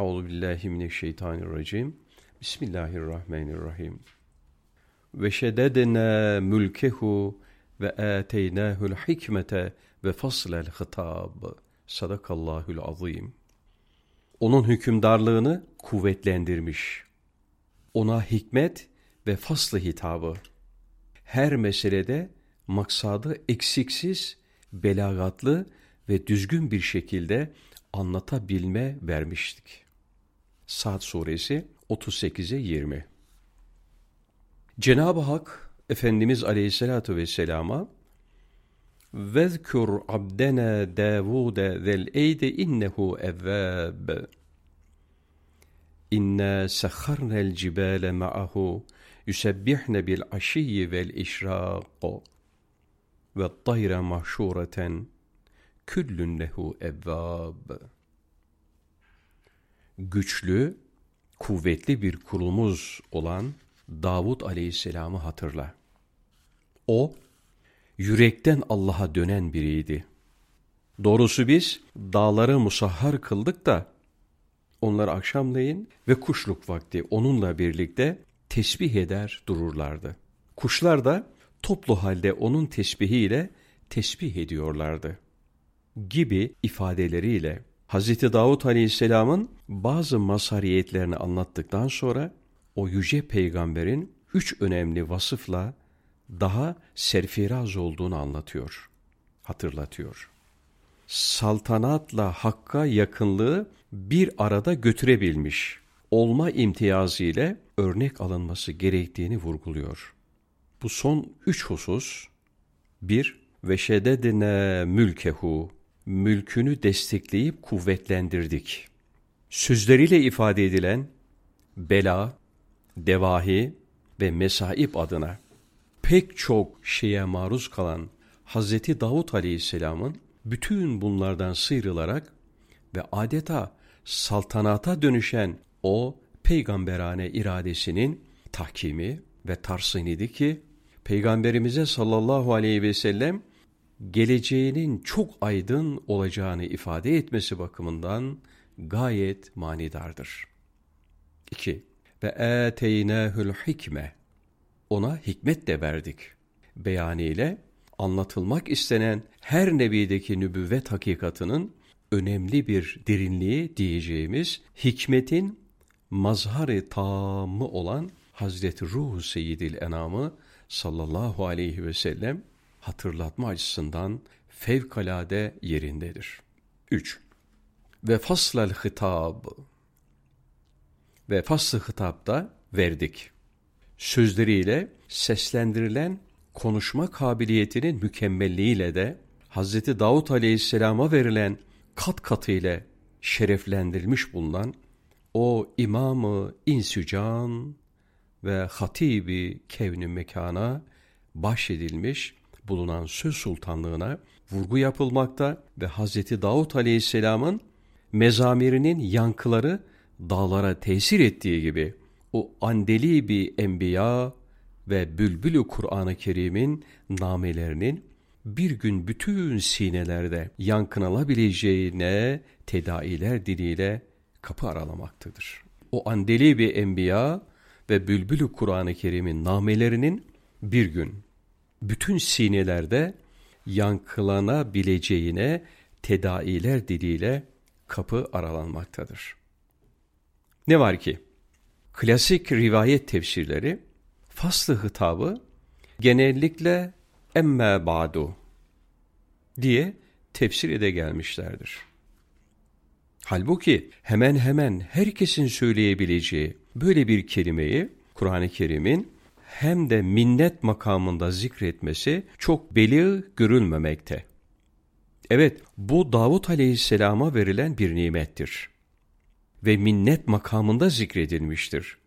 Euzu billahi mineşşeytanirracim. Bismillahirrahmanirrahim. Ve şededna mülkehu ve ateynahu'l hikmete ve faslel hitab. Sadakallahul azim. Onun hükümdarlığını kuvvetlendirmiş. Ona hikmet ve faslı hitabı. Her meselede maksadı eksiksiz, belagatlı ve düzgün bir şekilde anlatabilme vermiştik. Sad suresi 38'e 20. Cenab-ı Hak Efendimiz Aleyhisselatü Vesselam'a Vezkür abdena Davude zel eyde innehu evvab. İnna sahharnel cibale ma'ahu yusebbihne bil aşiyyi vel işraq ve tayra mahşureten küllün lehu evvab.'' Güçlü, kuvvetli bir kulumuz olan Davud aleyhisselamı hatırla. O, yürekten Allah'a dönen biriydi. Doğrusu biz dağları musahhar kıldık da, onlar akşamleyin ve kuşluk vakti onunla birlikte tesbih eder dururlardı. Kuşlar da toplu halde onun tesbihiyle tesbih ediyorlardı gibi ifadeleriyle Hz. Davud Aleyhisselam'ın bazı masariyetlerini anlattıktan sonra o yüce peygamberin üç önemli vasıfla daha serfiraz olduğunu anlatıyor, hatırlatıyor. Saltanatla hakka yakınlığı bir arada götürebilmiş olma imtiyazı ile örnek alınması gerektiğini vurguluyor. Bu son üç husus, bir, ve şededine mülkehu, mülkünü destekleyip kuvvetlendirdik. Sözleriyle ifade edilen bela, devahi ve mesaip adına pek çok şeye maruz kalan Hazreti Davut Aleyhisselam'ın bütün bunlardan sıyrılarak ve adeta saltanata dönüşen o peygamberane iradesinin tahkimi ve tarsınıydı ki Peygamberimize sallallahu aleyhi ve sellem geleceğinin çok aydın olacağını ifade etmesi bakımından gayet manidardır. 2. Ve eteynâhül hikme. Ona hikmet de verdik. Beyanıyla anlatılmak istenen her nebideki nübüvvet hakikatının önemli bir derinliği diyeceğimiz hikmetin mazharı tamı olan Hazreti Ruh Seyyidil Enam'ı sallallahu aleyhi ve sellem hatırlatma açısından fevkalade yerindedir. 3. Ve faslal hitab ve faslı hitapta verdik. Sözleriyle seslendirilen konuşma kabiliyetinin mükemmelliğiyle de Hz. Davud Aleyhisselam'a verilen kat katı ile şereflendirilmiş bulunan o imamı insücan ve hatibi kevni mekana bahşedilmiş bulunan söz sultanlığına vurgu yapılmakta ve Hz. Davud Aleyhisselam'ın mezamirinin yankıları dağlara tesir ettiği gibi o andeli bir enbiya ve bülbülü Kur'an-ı Kerim'in namelerinin bir gün bütün sinelerde yankınalabileceğine tedailer diliyle kapı aralamaktadır. O andeli bir enbiya ve bülbülü Kur'an-ı Kerim'in namelerinin bir gün bütün sinelerde yankılanabileceğine tedailer diliyle kapı aralanmaktadır. Ne var ki? Klasik rivayet tefsirleri faslı hitabı genellikle emme ba'du diye tefsir ede gelmişlerdir. Halbuki hemen hemen herkesin söyleyebileceği böyle bir kelimeyi Kur'an-ı Kerim'in hem de minnet makamında zikretmesi çok belirg görülmemekte. Evet, bu Davut aleyhisselama verilen bir nimettir. Ve minnet makamında zikredilmiştir.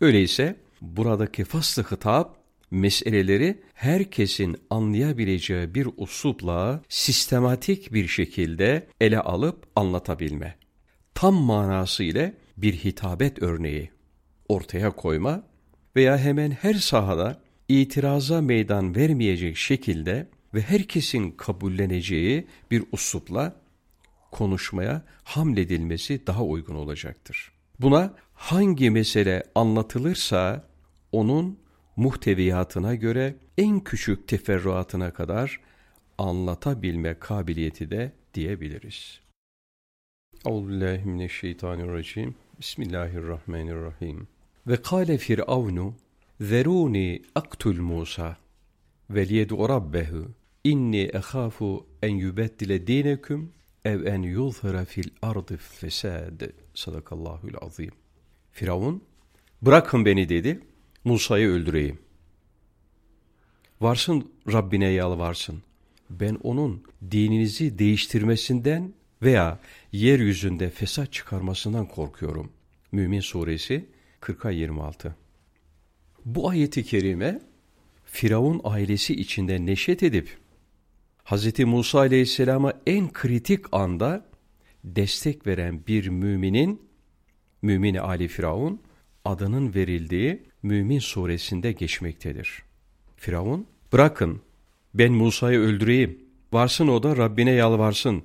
Öyleyse buradaki faslı hitap, meseleleri herkesin anlayabileceği bir uslupla sistematik bir şekilde ele alıp anlatabilme. Tam manası ile bir hitabet örneği ortaya koyma veya hemen her sahada itiraza meydan vermeyecek şekilde ve herkesin kabulleneceği bir uslupla konuşmaya hamledilmesi daha uygun olacaktır. Buna hangi mesele anlatılırsa onun muhteviyatına göre en küçük teferruatına kadar anlatabilme kabiliyeti de diyebiliriz. Euzubillahimineşşeytanirracim. Bismillahirrahmanirrahim. Ve kâle firavnu zerûni aktul Musa ve liyed'u rabbehu inni ehâfu en yubeddile dineküm ev en yuzhira fil ardı fesad. Sadakallahul azim. Firavun bırakın beni dedi. Musa'yı öldüreyim. Varsın Rabbine yalvarsın. Ben onun dininizi değiştirmesinden veya yeryüzünde fesat çıkarmasından korkuyorum. Mümin suresi 40'a 26. Bu ayeti kerime Firavun ailesi içinde neşet edip Hz. Musa aleyhisselama en kritik anda destek veren bir müminin, mümini Ali Firavun, adının verildiği Mümin suresinde geçmektedir. Firavun, bırakın ben Musa'yı öldüreyim, varsın o da Rabbine yalvarsın.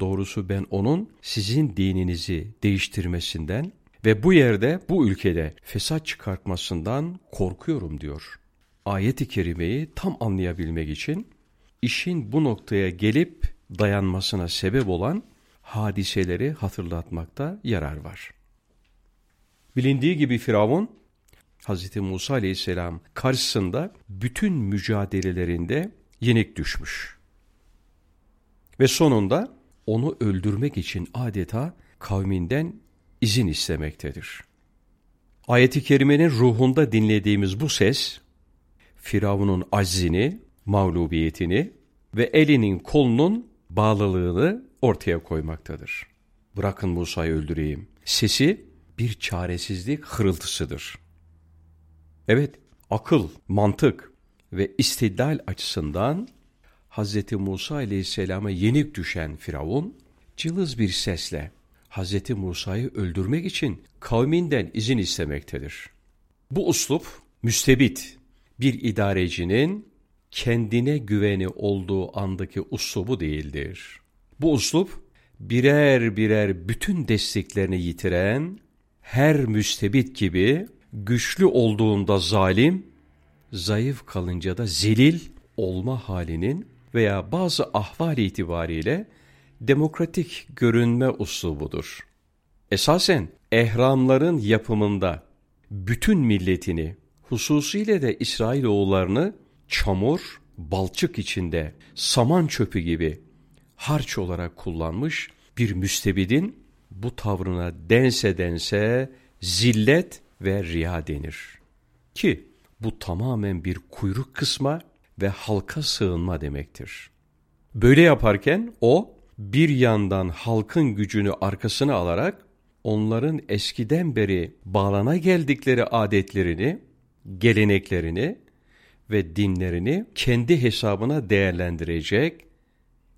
Doğrusu ben onun sizin dininizi değiştirmesinden ve bu yerde, bu ülkede fesat çıkartmasından korkuyorum diyor. Ayet-i kerimeyi tam anlayabilmek için işin bu noktaya gelip dayanmasına sebep olan hadiseleri hatırlatmakta yarar var. Bilindiği gibi Firavun, Hz. Musa aleyhisselam karşısında bütün mücadelelerinde yenik düşmüş. Ve sonunda onu öldürmek için adeta kavminden izin istemektedir. Ayet-i kerimenin ruhunda dinlediğimiz bu ses, Firavun'un aczini, mağlubiyetini ve elinin kolunun bağlılığını ortaya koymaktadır. Bırakın Musa'yı öldüreyim. Sesi bir çaresizlik hırıltısıdır. Evet, akıl, mantık ve istidlal açısından Hz. Musa aleyhisselama yenik düşen Firavun, cılız bir sesle Hz. Musa'yı öldürmek için kavminden izin istemektedir. Bu uslup müstebit bir idarecinin kendine güveni olduğu andaki uslubu değildir. Bu uslup birer birer bütün desteklerini yitiren her müstebit gibi güçlü olduğunda zalim, zayıf kalınca da zelil olma halinin veya bazı ahval itibariyle demokratik görünme uslubudur. Esasen ehramların yapımında bütün milletini, hususiyle de İsrailoğullarını çamur, balçık içinde saman çöpü gibi harç olarak kullanmış bir müstebidin bu tavrına dense dense zillet ve riya denir. Ki bu tamamen bir kuyruk kısma ve halka sığınma demektir. Böyle yaparken o bir yandan halkın gücünü arkasına alarak onların eskiden beri bağlana geldikleri adetlerini, geleneklerini ve dinlerini kendi hesabına değerlendirecek,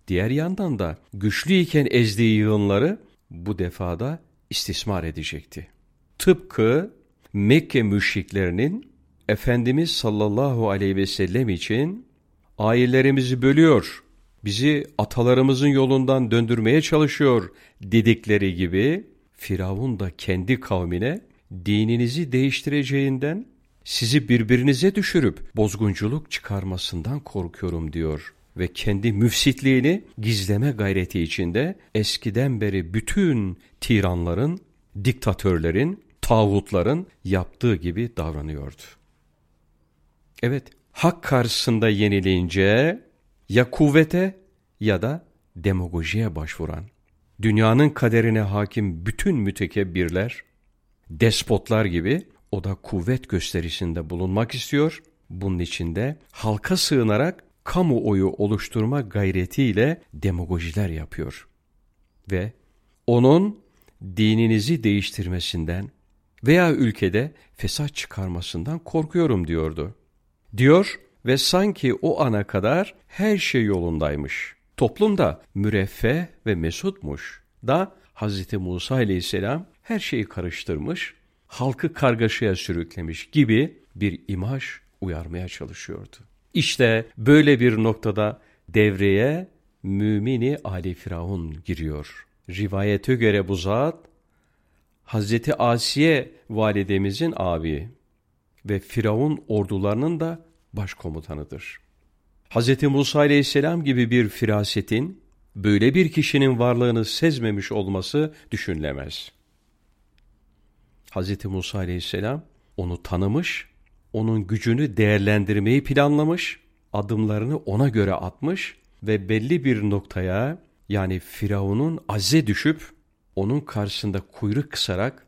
diğer yandan da güçlüyken ezdiği yığınları bu defada istismar edecekti. Tıpkı Mekke müşriklerinin Efendimiz sallallahu aleyhi ve sellem için ailelerimizi bölüyor, bizi atalarımızın yolundan döndürmeye çalışıyor dedikleri gibi Firavun da kendi kavmine dininizi değiştireceğinden sizi birbirinize düşürüp bozgunculuk çıkarmasından korkuyorum diyor ve kendi müfsitliğini gizleme gayreti içinde eskiden beri bütün tiranların, diktatörlerin, tağutların yaptığı gibi davranıyordu. Evet, hak karşısında yenilince ya kuvvete ya da demagojiye başvuran, dünyanın kaderine hakim bütün mütekebbirler, despotlar gibi o da kuvvet gösterisinde bulunmak istiyor. Bunun içinde halka sığınarak kamuoyu oluşturma gayretiyle demagojiler yapıyor. Ve onun dininizi değiştirmesinden veya ülkede fesat çıkarmasından korkuyorum diyordu. Diyor ve sanki o ana kadar her şey yolundaymış. Toplumda müreffeh ve mesutmuş da Hz. Musa aleyhisselam her şeyi karıştırmış, halkı kargaşaya sürüklemiş gibi bir imaj uyarmaya çalışıyordu. İşte böyle bir noktada devreye mümini Ali Firavun giriyor. Rivayete göre bu zat Hazreti Asiye validemizin abi ve Firavun ordularının da başkomutanıdır. Hz. Musa aleyhisselam gibi bir firasetin böyle bir kişinin varlığını sezmemiş olması düşünülemez. Hz. Musa aleyhisselam onu tanımış, onun gücünü değerlendirmeyi planlamış, adımlarını ona göre atmış ve belli bir noktaya yani Firavun'un azze düşüp onun karşısında kuyruk kısarak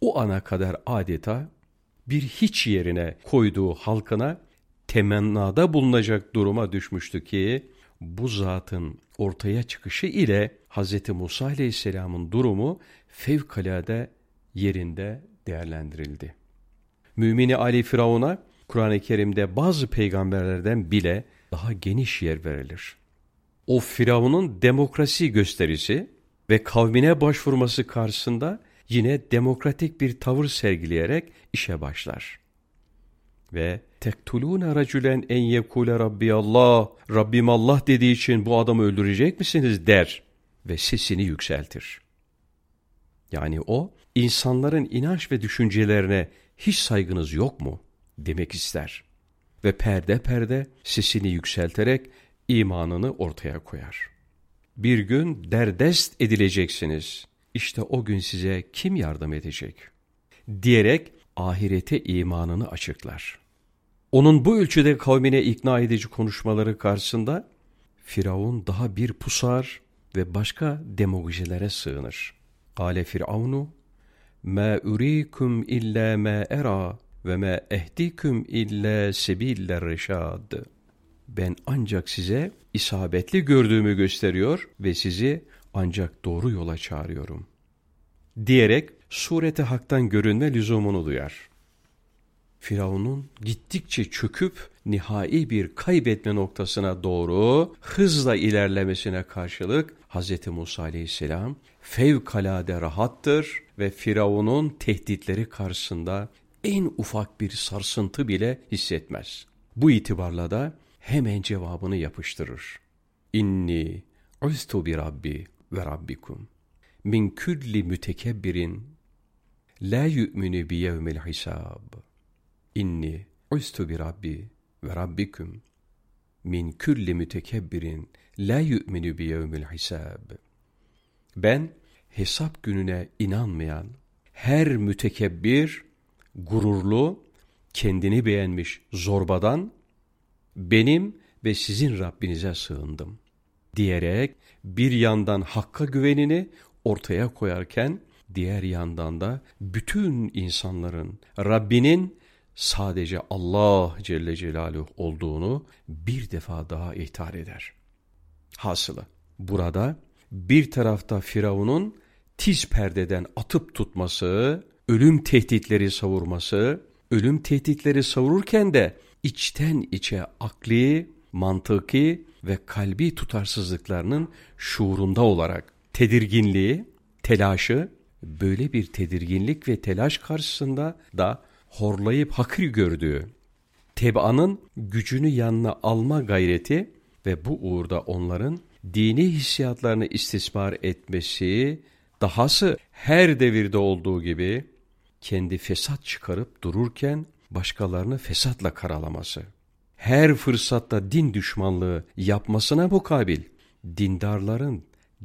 o ana kadar adeta bir hiç yerine koyduğu halkına temennada bulunacak duruma düşmüştü ki bu zatın ortaya çıkışı ile Hz. Musa Aleyhisselam'ın durumu fevkalade yerinde değerlendirildi. Mümini Ali Firavun'a Kur'an-ı Kerim'de bazı peygamberlerden bile daha geniş yer verilir. O Firavun'un demokrasi gösterisi ve kavmine başvurması karşısında yine demokratik bir tavır sergileyerek işe başlar. Ve tektulûne racülen en yekule Rabbi Allah, Rabbim Allah dediği için bu adamı öldürecek misiniz der ve sesini yükseltir. Yani o insanların inanç ve düşüncelerine hiç saygınız yok mu demek ister. Ve perde perde sesini yükselterek imanını ortaya koyar. Bir gün derdest edileceksiniz. İşte o gün size kim yardım edecek? Diyerek ahirete imanını açıklar. Onun bu ölçüde kavmine ikna edici konuşmaları karşısında Firavun daha bir pusar ve başka demagojilere sığınır. Kale Firavunu ma urikum illa ma era ve ma ehdikum illa sebiller reşad. Ben ancak size isabetli gördüğümü gösteriyor ve sizi ancak doğru yola çağırıyorum. Diyerek surete haktan görünme lüzumunu duyar. Firavun'un gittikçe çöküp nihai bir kaybetme noktasına doğru hızla ilerlemesine karşılık Hz. Musa aleyhisselam fevkalade rahattır ve Firavun'un tehditleri karşısında en ufak bir sarsıntı bile hissetmez. Bu itibarla da hemen cevabını yapıştırır. İnni ustu bi rabbi ve rabbikum min külli mütekebbirin la yu'minu bi yevmil hisab. İnni ustu bi rabbi ve rabbikum min külli mütekebbirin la yu'minu bi yevmil hisab. Ben hesap gününe inanmayan her mütekebbir, gururlu, kendini beğenmiş zorbadan benim ve sizin Rabbinize sığındım diyerek bir yandan hakka güvenini ortaya koyarken diğer yandan da bütün insanların Rabbinin sadece Allah Celle Celaluhu olduğunu bir defa daha ihtar eder. Hasılı burada bir tarafta Firavun'un tiz perdeden atıp tutması, ölüm tehditleri savurması, ölüm tehditleri savururken de içten içe akli, mantıki ve kalbi tutarsızlıklarının şuurunda olarak tedirginliği, telaşı, böyle bir tedirginlik ve telaş karşısında da horlayıp hakir gördüğü, tebaanın gücünü yanına alma gayreti ve bu uğurda onların dini hissiyatlarını istismar etmesi, dahası her devirde olduğu gibi kendi fesat çıkarıp dururken başkalarını fesatla karalaması, her fırsatta din düşmanlığı yapmasına mukabil dindarların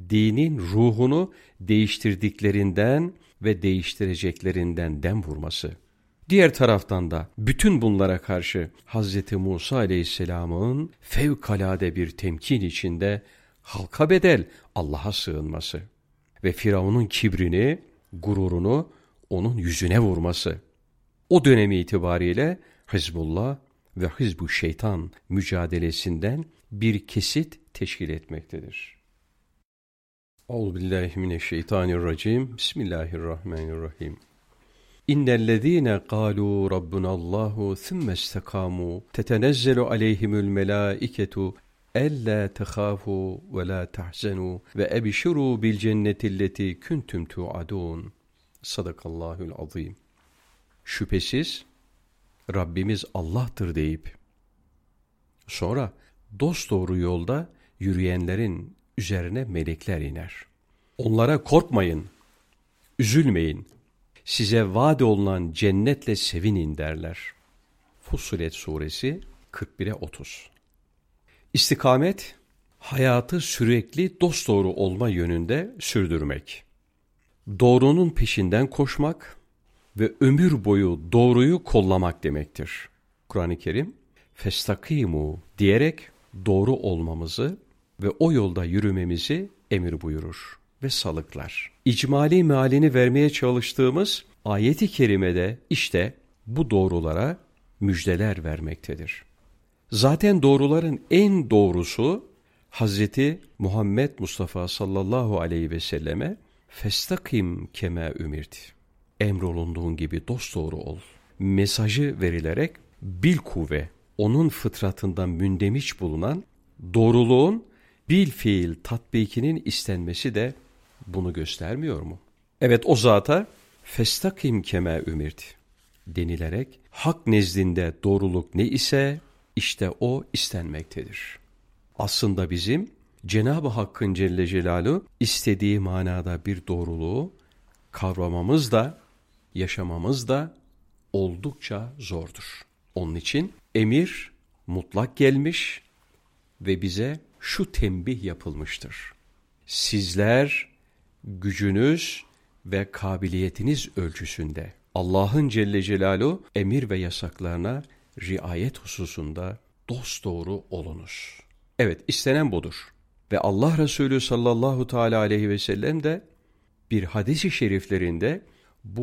dinin ruhunu değiştirdiklerinden ve değiştireceklerinden dem vurması. Diğer taraftan da bütün bunlara karşı Hz. Musa aleyhisselamın fevkalade bir temkin içinde halka bedel Allah'a sığınması ve Firavun'un kibrini, gururunu onun yüzüne vurması. O dönemi itibariyle Hizbullah ve Hizbu Şeytan mücadelesinden bir kesit teşkil etmektedir. Euzubillahimineşşeytanirracim. Bismillahirrahmanirrahim. İnnellezîne kâlû rabbunallâhu thumme istekâmû tetenezzelu aleyhimül melâiketu ألا تخافوا ولا تحزنوا وأبشروا بالجنة التي كنتم توعدون Sadakallahül azim. Şüphesiz Rabbimiz Allah'tır deyip sonra dost doğru yolda yürüyenlerin üzerine melekler iner. Onlara korkmayın, üzülmeyin, size vaat olunan cennetle sevinin derler. Fussilet suresi 41'e 30 İstikamet, hayatı sürekli dosdoğru olma yönünde sürdürmek. Doğrunun peşinden koşmak ve ömür boyu doğruyu kollamak demektir. Kur'an-ı Kerim, festakimu diyerek doğru olmamızı ve o yolda yürümemizi emir buyurur ve salıklar. İcmali mealini vermeye çalıştığımız ayeti kerimede işte bu doğrulara müjdeler vermektedir. Zaten doğruların en doğrusu Hazreti Muhammed Mustafa sallallahu aleyhi ve selleme festakim keme ümirti. Emrolunduğun gibi dosdoğru ol. Mesajı verilerek bil kuvve, onun fıtratından mündemiş bulunan doğruluğun bil fiil tatbikinin istenmesi de bunu göstermiyor mu? Evet o zata festakim keme ümirti denilerek hak nezdinde doğruluk ne ise işte o istenmektedir. Aslında bizim Cenab-ı Hakk'ın Celle Celaluhu istediği manada bir doğruluğu kavramamız da yaşamamız da oldukça zordur. Onun için emir mutlak gelmiş ve bize şu tembih yapılmıştır. Sizler gücünüz ve kabiliyetiniz ölçüsünde Allah'ın Celle Celaluhu emir ve yasaklarına riayet hususunda dosdoğru olunuz. Evet istenen budur. Ve Allah Resulü sallallahu teala aleyhi ve sellem de bir hadisi şeriflerinde